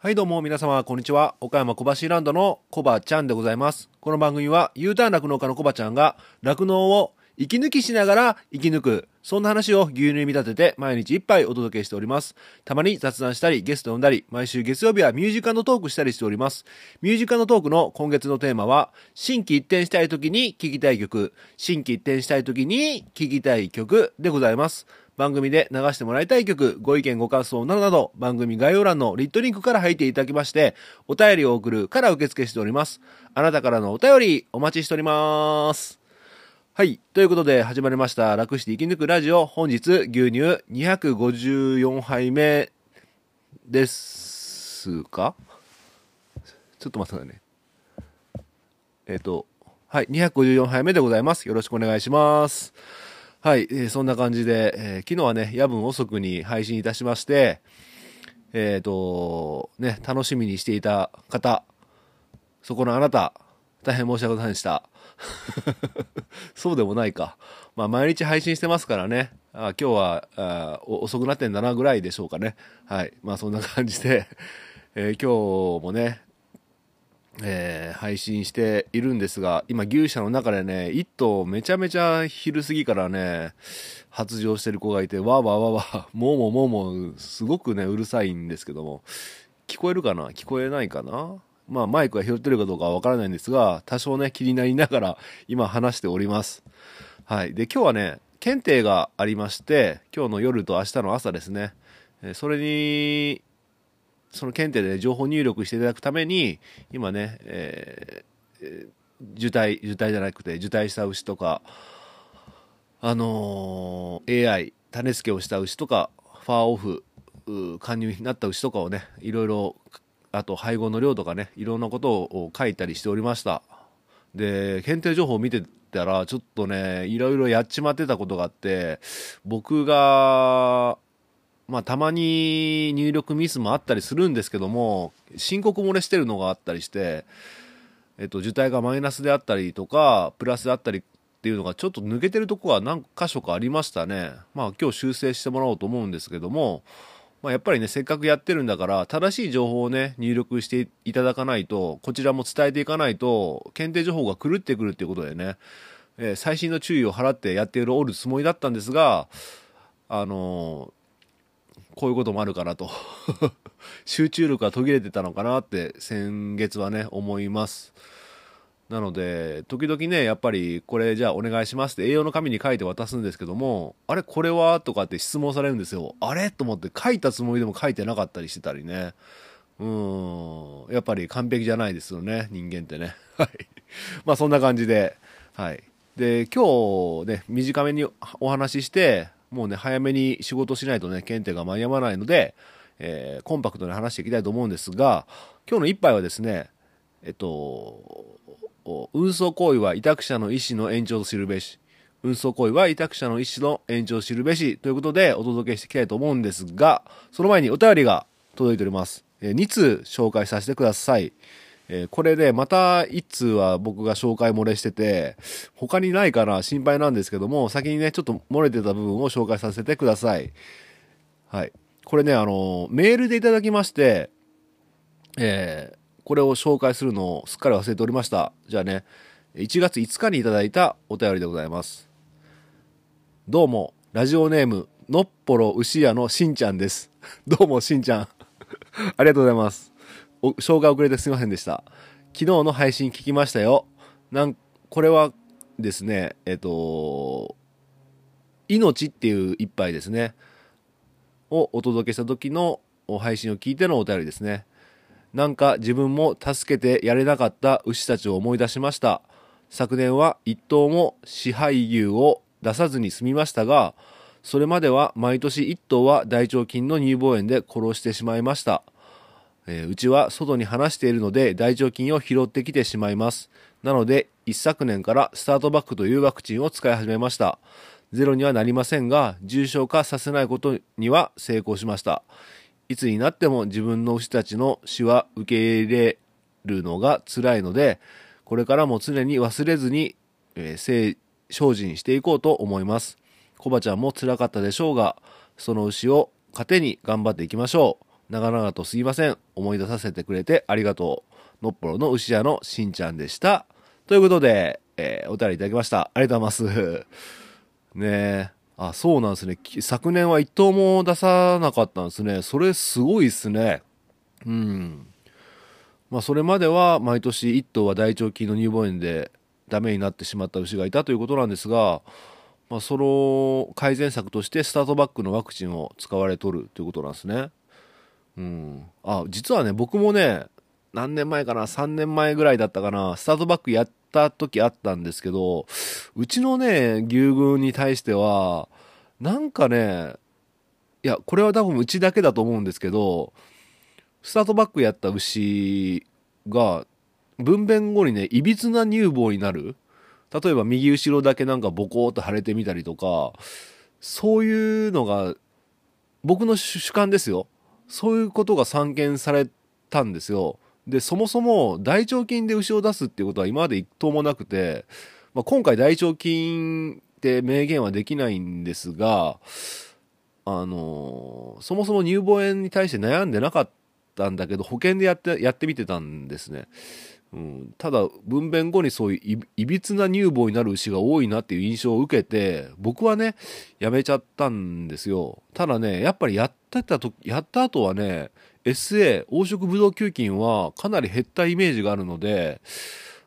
はいどうも皆様こんにちは。岡山小橋ランドのコバちゃんでございます。この番組は U ターン酪農家のコバちゃんが酪農を息抜きしながら生き抜くそんな話を牛乳に見立てて毎日一杯お届けしております。たまに雑談したりゲスト呼んだり毎週月曜日はミュージカルのトークしたりしております。ミュージカルのトークの今月のテーマは新規一転したい時に聴きたい曲。新規一転したい時に聴きたい曲でございます。番組で流してもらいたい曲、ご意見ご感想などなど、番組概要欄のリットリンクから入っていただきまして、お便りを送るから受付しております。あなたからのお便り、お待ちしております。はい。ということで、始まりました。楽して生き抜くラジオ。本日、牛乳254杯目ですか？ちょっと待ってくださいね。えっ、ー、と、はい。254杯目でございます。よろしくお願いします。はい、えー、そんな感じで、えー、昨日はね、夜分遅くに配信いたしまして、えっ、ー、と、ね、楽しみにしていた方、そこのあなた、大変申し訳ございませんでした。そうでもないか。まあ、毎日配信してますからね。あ今日はあ遅くなってんだなぐらいでしょうかね。はい。まあ、そんな感じで、えー、今日もね、えー、配信しているんですが、今牛舎の中でね、一頭めちゃめちゃ昼過ぎからね、発情してる子がいて、わーわーわーわー、もうもうもうもう、すごくね、うるさいんですけども、聞こえるかな？聞こえないかな？まあマイクが拾ってるかどうかはわからないんですが、多少ね、気になりながら今話しております。はい。で、今日はね、検定がありまして、今日の夜と明日の朝ですね、それにその検定で情報入力していただくために、今ね、えー、受胎、受胎じゃなくて、受胎した牛とか、あのー、AI、種付けをした牛とか、ファーオフ、加入になった牛とかをね、いろいろ、あと配合の量とかね、いろんなことを書いたりしておりました。で、検定情報を見てたら、ちょっとね、いろいろやっちまってたことがあって、僕が、まあ、たまに入力ミスもあったりするんですけども、申告漏れしてるのがあったりして、えっと、受胎がマイナスであったりとか、プラスであったりっていうのがちょっと抜けてるとこは何箇所かありましたね。まあ、今日修正してもらおうと思うんですけども、まあ、やっぱりね、せっかくやってるんだから、正しい情報をね、入力していただかないと、こちらも伝えていかないと、検定情報が狂ってくるっていうことでね、えー、最新の注意を払ってやっておるつもりだったんですが、あのこういうこともあるかなと。集中力が途切れてたのかなって先月はね思います。なので時々ねやっぱりこれじゃあお願いしますって栄養の紙に書いて渡すんですけどもあれこれは？とかって質問されるんですよ。あれ？と思って書いたつもりでも書いてなかったりしてたりね。うん。やっぱり完璧じゃないですよね人間ってね。はい。まあそんな感じで。はい。で今日ね短めにお話ししてもうね、早めに仕事しないとね、検定が間に合わないので、えー、コンパクトに話していきたいと思うんですが、今日の一杯はですね、えっと、運送行為は委託者の意思の延長と知るべし。運送行為は委託者の意思の延長を知るべし。ということでお届けしていきたいと思うんですが、その前にお便りが届いております。えー、2通紹介させてください。えー、これでまた1通は僕が紹介漏れしてて、他にないかな心配なんですけども、先にね、ちょっと漏れてた部分を紹介させてください。はい。これね、あの、メールでいただきまして、えー、これを紹介するのをすっかり忘れておりました。じゃあね、1月5日にいただいたお便りでございます。どうも、ラジオネーム、のっぽろ牛屋のしんちゃんです。どうも、しんちゃん。ありがとうございます。紹介遅れてすいませんでした。昨日の配信聞きましたよ。なん、これはですね、えっと、命っていう一杯ですね。をお届けした時の配信を聞いてのお便りですね。なんか自分も助けてやれなかった牛たちを思い出しました。昨年は一頭も支配牛を出さずに済みましたが、それまでは毎年一頭は大腸菌の乳房炎で殺してしまいました。えー、うちは外に放しているので大腸菌を拾ってきてしまいます。なので、一昨年からスタートバックというワクチンを使い始めました。ゼロにはなりませんが、重症化させないことには成功しました。いつになっても自分の牛たちの死は受け入れるのが辛いので、これからも常に忘れずに、えー、精進していこうと思います。コバちゃんも辛かったでしょうが、その牛を糧に頑張っていきましょう。長々とすいません。思い出させてくれてありがとう。のっぽろの牛屋のしんちゃんでした。ということで、えー、お便りいただきました。ありがとうございます。ねえ。あ、そうなんですね。昨年は一頭も出さなかったんですね。それすごいっすね。うん。まあ、それまでは毎年1頭は大腸菌の乳房炎でダメになってしまった牛がいたということなんですが、まあ、その改善策としてスタートバックのワクチンを使われとるということなんですね。うん。あ、実はね、僕もね、何年前かな、3年前ぐらいだったかな、スタートバックやった時あったんですけど、うちのね、牛群に対しては、なんかね、いや、これは多分うちだけだと思うんですけど、スタートバックやった牛が、分娩後にね、いびつな乳房になる。例えば右後ろだけなんかボコーっと腫れてみたりとか、そういうのが、僕の主観ですよ。そういうことが散見されたんですよ。で、そもそも大腸菌で牛を出すっていうことは今まで一頭もなくて、まあ、今回大腸菌って明言はできないんですが、あの、そもそも乳房炎に対して悩んでなかったんだけど、保険でやって、やってみてたんですね。うん、ただ分娩後にそういういびつな乳房になる牛が多いなっていう印象を受けて僕はねやめちゃったんですよ。ただねやっぱりやってたとやった後はね SA 黄色ブドウ球菌はかなり減ったイメージがあるので、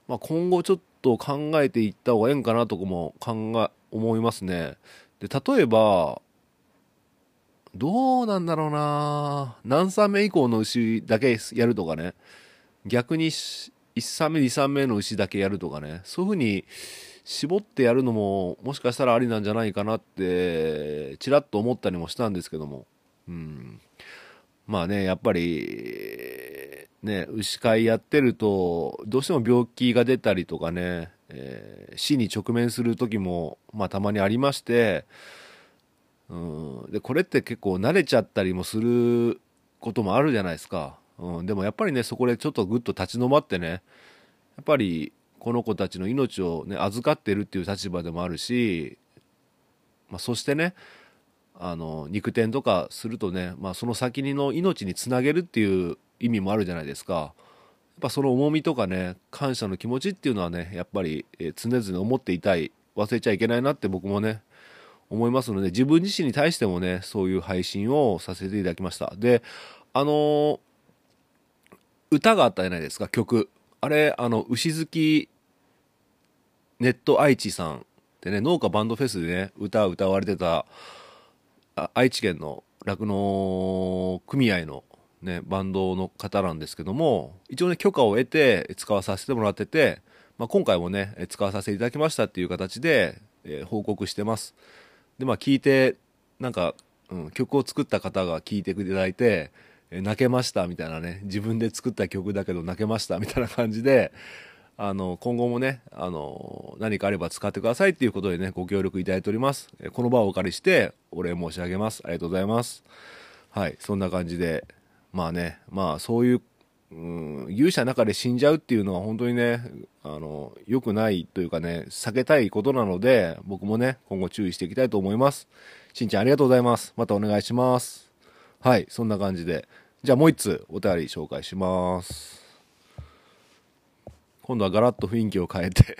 まあ、今後ちょっと考えていった方がええんかなとかも考え思いますね。で例えばどうなんだろうな。何歳目以降の牛だけやるとかね。逆に1産目2産目の牛だけやるとかね。そういうふうに絞ってやるのももしかしたらありなんじゃないかなってちらっと思ったりもしたんですけども。うん。まあねやっぱりね牛飼いやってるとどうしても病気が出たりとかね、えー、死に直面する時もまあたまにありましてうん。でこれって結構慣れちゃったりもすることもあるじゃないですか。うん、でもやっぱりねそこでちょっとぐっと立ち止まってねやっぱりこの子たちの命をね預かってるっていう立場でもあるし、まあ、そしてねあの肉店とかするとね、まあ、その先にの命につなげるっていう意味もあるじゃないですか。やっぱその重みとかね感謝の気持ちっていうのはねやっぱり、常々思っていたい忘れちゃいけないなって僕もね思いますので自分自身に対してもねそういう配信をさせていただきましたであのー歌があったじゃないですか、曲。あれ、あの、牛好きネット愛知さんってね、農家バンドフェスでね、歌歌われてた、愛知県の酪農組合のね、バンドの方なんですけども、一応ね、許可を得て使わさせてもらってて、まあ、今回もね、使わさせていただきましたっていう形で、えー、報告してます。で、まあ聞いて、なんか、うん、曲を作った方が聞いていただいて、泣けましたみたいなね自分で作った曲だけど泣けましたみたいな感じであの今後もねあの何かあれば使ってくださいっていうことでねご協力いただいておりますこの場をお借りしてお礼申し上げますありがとうございますはいそんな感じでまあねまあそういううん、勇者の中で死んじゃうっていうのは本当にね、あの、良くないというかね、避けたいことなので、僕もね、今後注意していきたいと思います。しんちゃんありがとうございます。またお願いします。はい、そんな感じで。じゃあもう一つお便り紹介します。今度はガラッと雰囲気を変えて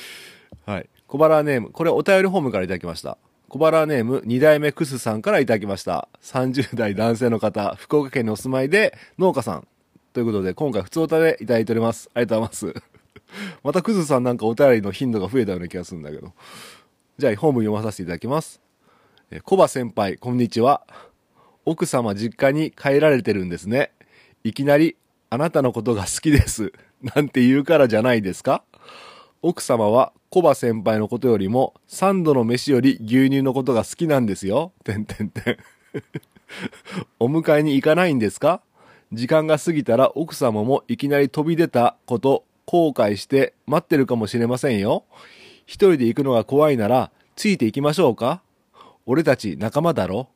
はい。小腹ネーム。これお便りホームからいただきました。小腹ネーム2代目クスさんからいただきました。30代男性の方、福岡県にお住まいで農家さん。ということで、今回普通お便りいただいております。ありがとうございます。またクスさんなんかお便りの頻度が増えたような気がするんだけど。じゃあ、ホーム読まさせていただきます。え、コバ先輩、こんにちは。奥様実家に帰られてるんですね。いきなり、あなたのことが好きです。なんて言うからじゃないですか奥様はコバ先輩のことよりも3度の飯より牛乳のことが好きなんですよ。てんてんてん。お迎えに行かないんですか？時間が過ぎたら奥様もいきなり飛び出たこと後悔して待ってるかもしれませんよ。一人で行くのが怖いならついて行きましょうか？俺たち仲間だろ？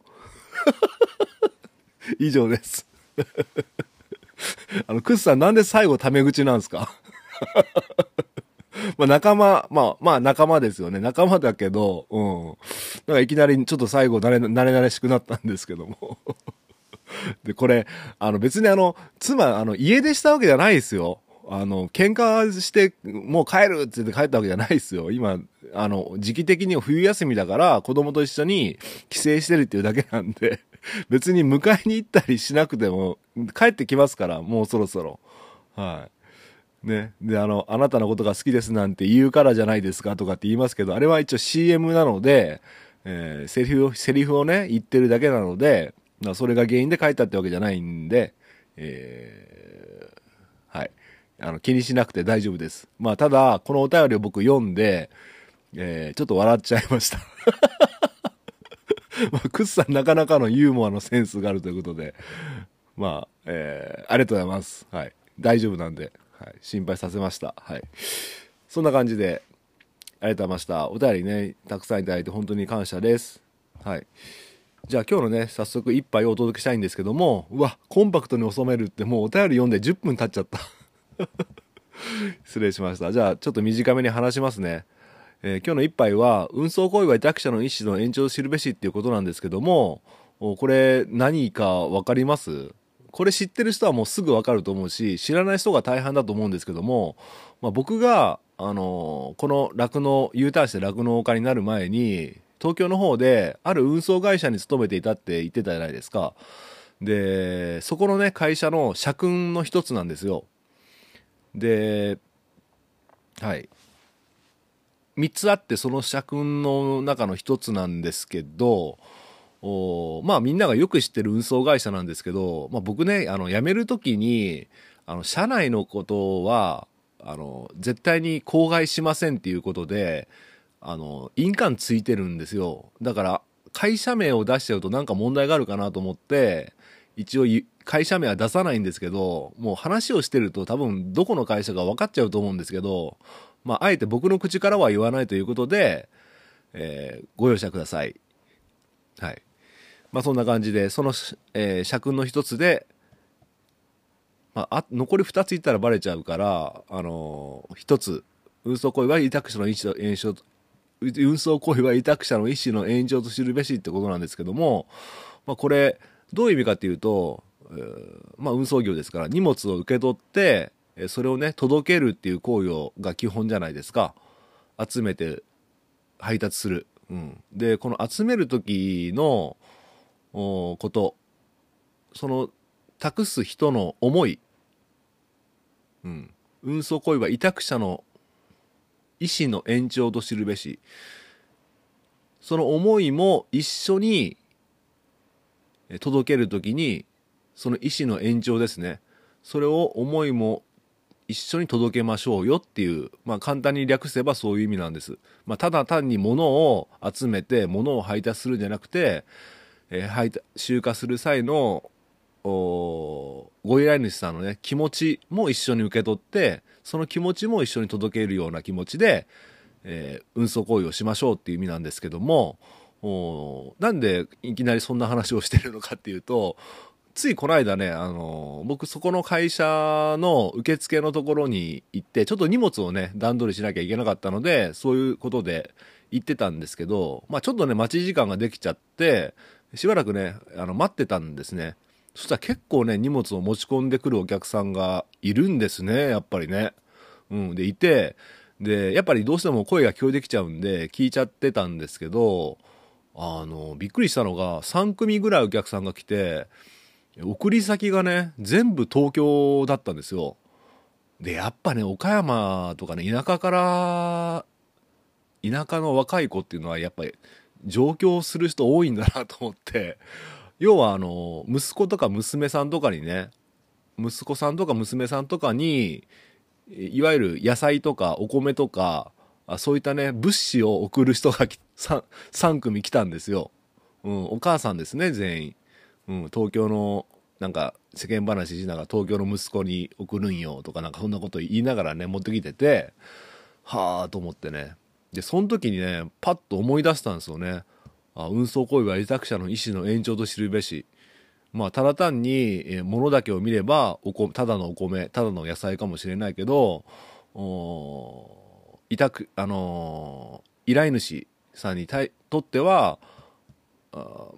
以上です。あの、クスさんなんで最後タメ口なんですか？まあ仲間、まあ、まあ仲間ですよね。仲間だけど、うん。なんかいきなりちょっと最後慣れ、慣れ慣れしくなったんですけども。で、これ、あの別にあの、妻、あの、家出したわけじゃないですよ。あの、喧嘩して、もう帰るって言って帰ったわけじゃないですよ。今、あの、時期的に冬休みだから、子供と一緒に帰省してるっていうだけなんで、別に迎えに行ったりしなくても、帰ってきますから、もうそろそろ。はい。ね。で、あの、あなたのことが好きですなんて言うからじゃないですかとかって言いますけど、あれは一応 CM なので、えー、セリフを、セリフをね、言ってるだけなので、それが原因で書いたってわけじゃないんで、えー、はい。あの、気にしなくて大丈夫です。まあ、ただ、このお便りを僕読んで、えー、ちょっと笑っちゃいました。まあ、クスさんなかなかのユーモアのセンスがあるということで、まあ、えー、ありがとうございます。はい。大丈夫なんで、はい。心配させました。はい。そんな感じで、ありがとうございました。お便りね、たくさんいただいて本当に感謝です。はい。じゃあ今日のね、早速一杯をお届けしたいんですけども、うわ、コンパクトに収めるってもうお便り読んで10分経っちゃった。失礼しました。じゃあちょっと短めに話しますね。えー、今日の一杯は、運送行為は委託者の意思の延長を知るべしっていうことなんですけども、これ何かわかります？これ知ってる人はもうすぐわかると思うし、知らない人が大半だと思うんですけども、まあ、僕が、あの、この酪農、U ターンして酪農家になる前に、東京の方で、ある運送会社に勤めていたって言ってたじゃないですか。で、そこのね、会社の社訓の一つなんですよ。で、はい。3つあってその社訓の中の1つなんですけどおまあみんながよく知ってる運送会社なんですけど、まあ、僕ねあの辞める時にあの社内のことはあの絶対に口外しませんっていうことであの印鑑ついてるんですよ。だから会社名を出しちゃうとなんか問題があるかなと思って一応会社名は出さないんですけどもう話をしてると多分どこの会社か分かっちゃうと思うんですけどまあ、あえて僕の口からは言わないということで、えー、ご容赦ください。はい。まあ、そんな感じで、その、えー、社訓の一つで、まあ、あ残り二つ言ったらバレちゃうから、あのー、一つ、運送行為は委託者の意思の炎症運送行為は委託者の意思の炎上と知るべしってことなんですけども、まあ、これ、どういう意味かっていうと、えー、まあ、運送業ですから、荷物を受け取って、それをね届けるっていう行為が基本じゃないですか。集めて配達する、うん、でこの集める時のことその託す人の思い、うん、運送行為は委託者の意思の延長と知るべし。その思いも一緒に届ける時にその意思の延長ですね。それを思いも一緒に届けましょうよっていう、まあ、簡単に略せばそういう意味なんです。まあ、ただ単に物を集めて物を配達するんじゃなくて、えー、配集荷する際のご依頼主さんのね気持ちも一緒に受け取ってその気持ちも一緒に届けるような気持ちで、えー、運送行為をしましょうっていう意味なんですけどもなんでいきなりそんな話をしてるのかっていうとついこの間ね、あの、僕そこの会社の受付のところに行って、ちょっと荷物をね、段取りしなきゃいけなかったので、そういうことで行ってたんですけど、まあちょっとね、待ち時間ができちゃって、しばらくね、あの、待ってたんですね。そしたら結構ね、荷物を持ち込んでくるお客さんがいるんですね、やっぱりね。うん、で、いて、で、やっぱりどうしても声が聞こえてきちゃうんで、聞いちゃってたんですけど、あの、びっくりしたのが、3組ぐらいお客さんが来て、送り先がね全部東京だったんですよ。でやっぱね岡山とかね田舎から田舎の若い子っていうのはやっぱり上京する人多いんだなと思って。要はあの息子とか娘さんとかにね息子さんとか娘さんとかにいわゆる野菜とかお米とかそういったね物資を送る人が 3, 3組来たんですよ、うん、お母さんですね全員。うん、東京のなんか世間話しながら東京の息子に送るんよとかなんかそんなこと言いながらね持ってきててはあと思ってね。でその時にねパッと思い出したんですよね。あ運送行為は委託者の意思の延長と知るべし。まあただ単に、物だけを見ればおこただのお米ただの野菜かもしれないけどお委託あのー、依頼主さんにとっては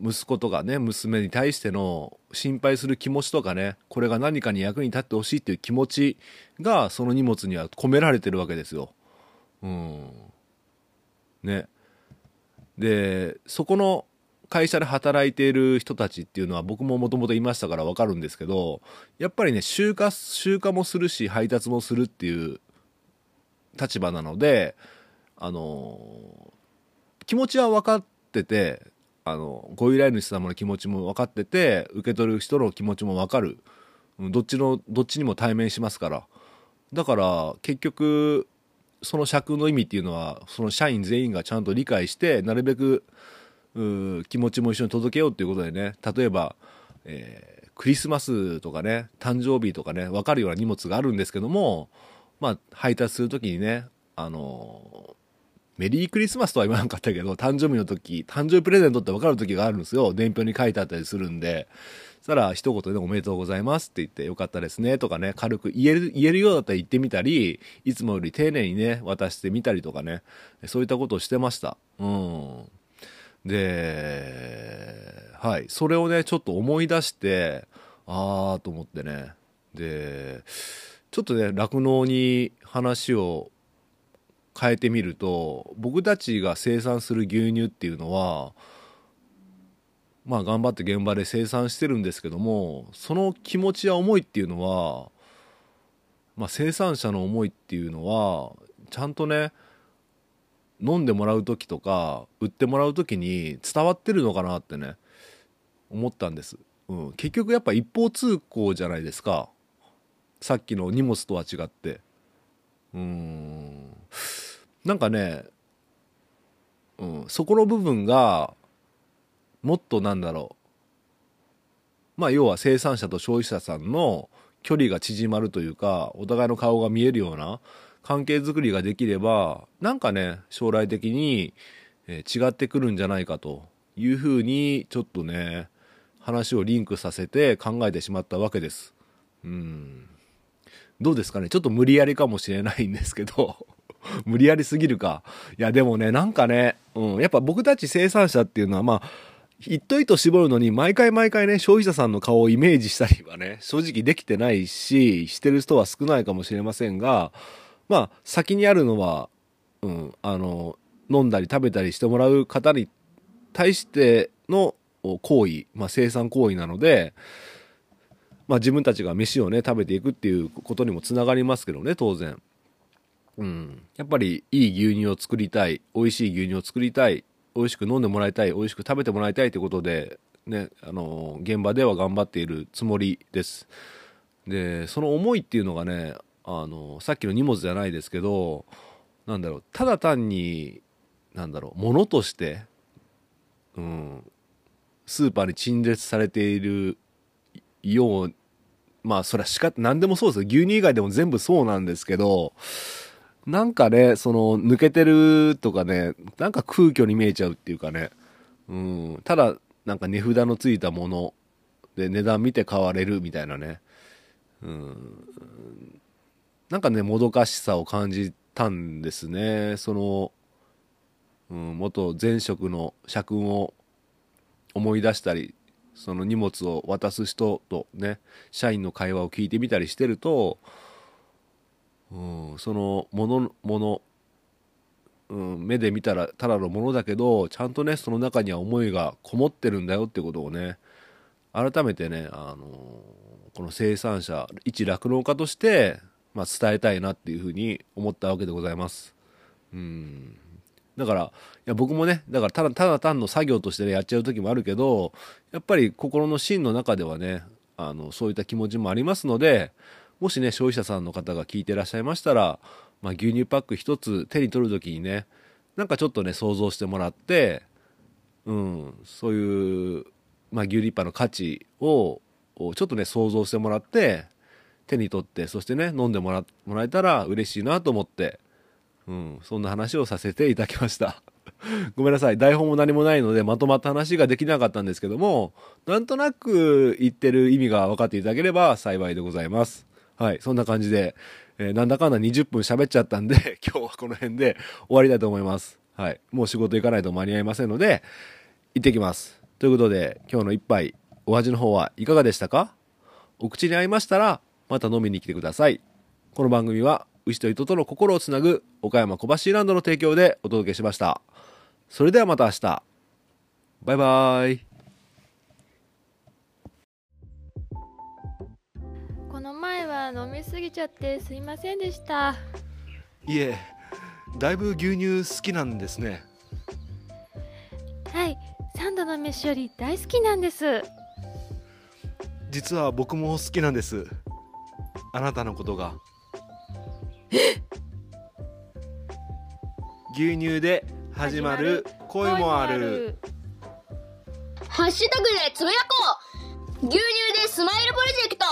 息子とかね娘に対しての心配する気持ちとかねこれが何かに役に立ってほしいっていう気持ちがその荷物には込められてるわけですよ。うん、ね。でそこの会社で働いている人たちっていうのは僕ももともといましたから分かるんですけどやっぱりね集荷集荷もするし配達もするっていう立場なのであの気持ちは分かっててあのご依頼主様の気持ちも分かってて受け取る人の気持ちも分かる。どっちのどっちにも対面しますから。だから結局その尺の意味っていうのはその社員全員がちゃんと理解してなるべく気持ちも一緒に届けようっていうことでね。例えば、えー、クリスマスとかね誕生日とかね分かるような荷物があるんですけどもまあ配達する時にねあのメリークリスマスとは言わなかったけど、誕生日の時、誕生日プレゼントって分かる時があるんですよ。伝票に書いてあったりするんで。そしたら、一言でおめでとうございますって言って、よかったですねとかね、軽く言える、言えるようだったら言ってみたり、いつもより丁寧にね、渡してみたりとかね、そういったことをしてました。うん。で、はい。それをね、ちょっと思い出して、あーと思ってね。で、ちょっとね、酪農に話を変えてみると僕たちが生産する牛乳っていうのはまあ頑張って現場で生産してるんですけどもその気持ちや思いっていうのは、まあ、生産者の思いっていうのはちゃんとね飲んでもらう時とか売ってもらう時に伝わってるのかなってね思ったんです、うん、結局やっぱ一方通行じゃないですか。さっきの荷物とは違って。うん。なんかね、うん、そこの部分がもっとなんだろう。まあ要は生産者と消費者さんの距離が縮まるというかお互いの顔が見えるような関係づくりができればなんかね将来的に、違ってくるんじゃないかというふうにちょっとね話をリンクさせて考えてしまったわけです。うん。どうですかね？ちょっと無理やりかもしれないんですけど 無理やりすぎるか。いや、でもね、なんかね、うん、やっぱ僕たち生産者っていうのは、まあ、一頭一頭絞るのに、毎回毎回ね、消費者さんの顔をイメージしたりはね、正直できてないし、してる人は少ないかもしれませんが、まあ、先にあるのは、うん、あの、飲んだり食べたりしてもらう方に対しての行為、まあ、生産行為なので、まあ、自分たちが飯をね食べていくっていうことにもつながりますけどね当然。うん、やっぱりいい牛乳を作りたい美味しい牛乳を作りたい美味しく飲んでもらいたい美味しく食べてもらいたいということで、ね、あの現場では頑張っているつもりですでその思いっていうのがねあのさっきの荷物じゃないですけどなんだろうただ単になんだろう物として、うん、スーパーに陳列されているようまあそれは仕方何でもそうです。牛乳以外でも全部そうなんですけどなんかね、その、抜けてるとかね、なんか空虚に見えちゃうっていうかね、うん、ただ、なんか値札のついたもので値段見て買われるみたいなね、うん、なんかね、もどかしさを感じたんですね。その、うん、元前職の社訓を思い出したり、その荷物を渡す人とね、社員の会話を聞いてみたりしてると、うん、そのものもの、うん、目で見たらただのものだけどちゃんとねその中には思いがこもってるんだよってことをね改めてね、あのこの生産者一酪農家として、まあ、伝えたいなっていうふうに思ったわけでございます。うんだから、いや僕もね、だからただただ単の作業として、ね、やっちゃう時もあるけど、やっぱり心の芯の中ではね、あのそういった気持ちもありますので、もしね消費者さんの方が聞いてらっしゃいましたら、まあ、牛乳パック1つ手に取る時にねなんかちょっとね想像してもらって、うん、そういう、まあ、牛リッパの価値をちょっとね想像してもらって手に取ってそしてね飲んでもらもらえたら嬉しいなと思って、うん、そんな話をさせていただきました。ごめんなさい。台本も何もないのでまとまった話ができなかったんですけども、なんとなく言ってる意味が分かっていただければ幸いでございます。はい、そんな感じで、えー、なんだかんだ20分喋っちゃったんで、今日はこの辺で終わりたいと思います。はい、もう仕事行かないと間に合いませんので、行ってきます。ということで今日の一杯お味の方はいかがでしたか？お口に合いましたらまた飲みに来てくださいこの番組は牛と糸との心をつなぐ岡山小橋ランドの提供でお届けしました。それではまた明日。バイバイ。この前は飲みすぎちゃってすいませんでした。いえだいぶ牛乳好きなんですね。はい三度の飯より大好きなんです。実は僕も好きなんです。あなたのことが 牛乳で始まる恋もある。ハッシュタグでつぶやこう。牛乳でスマイルプロジェクト。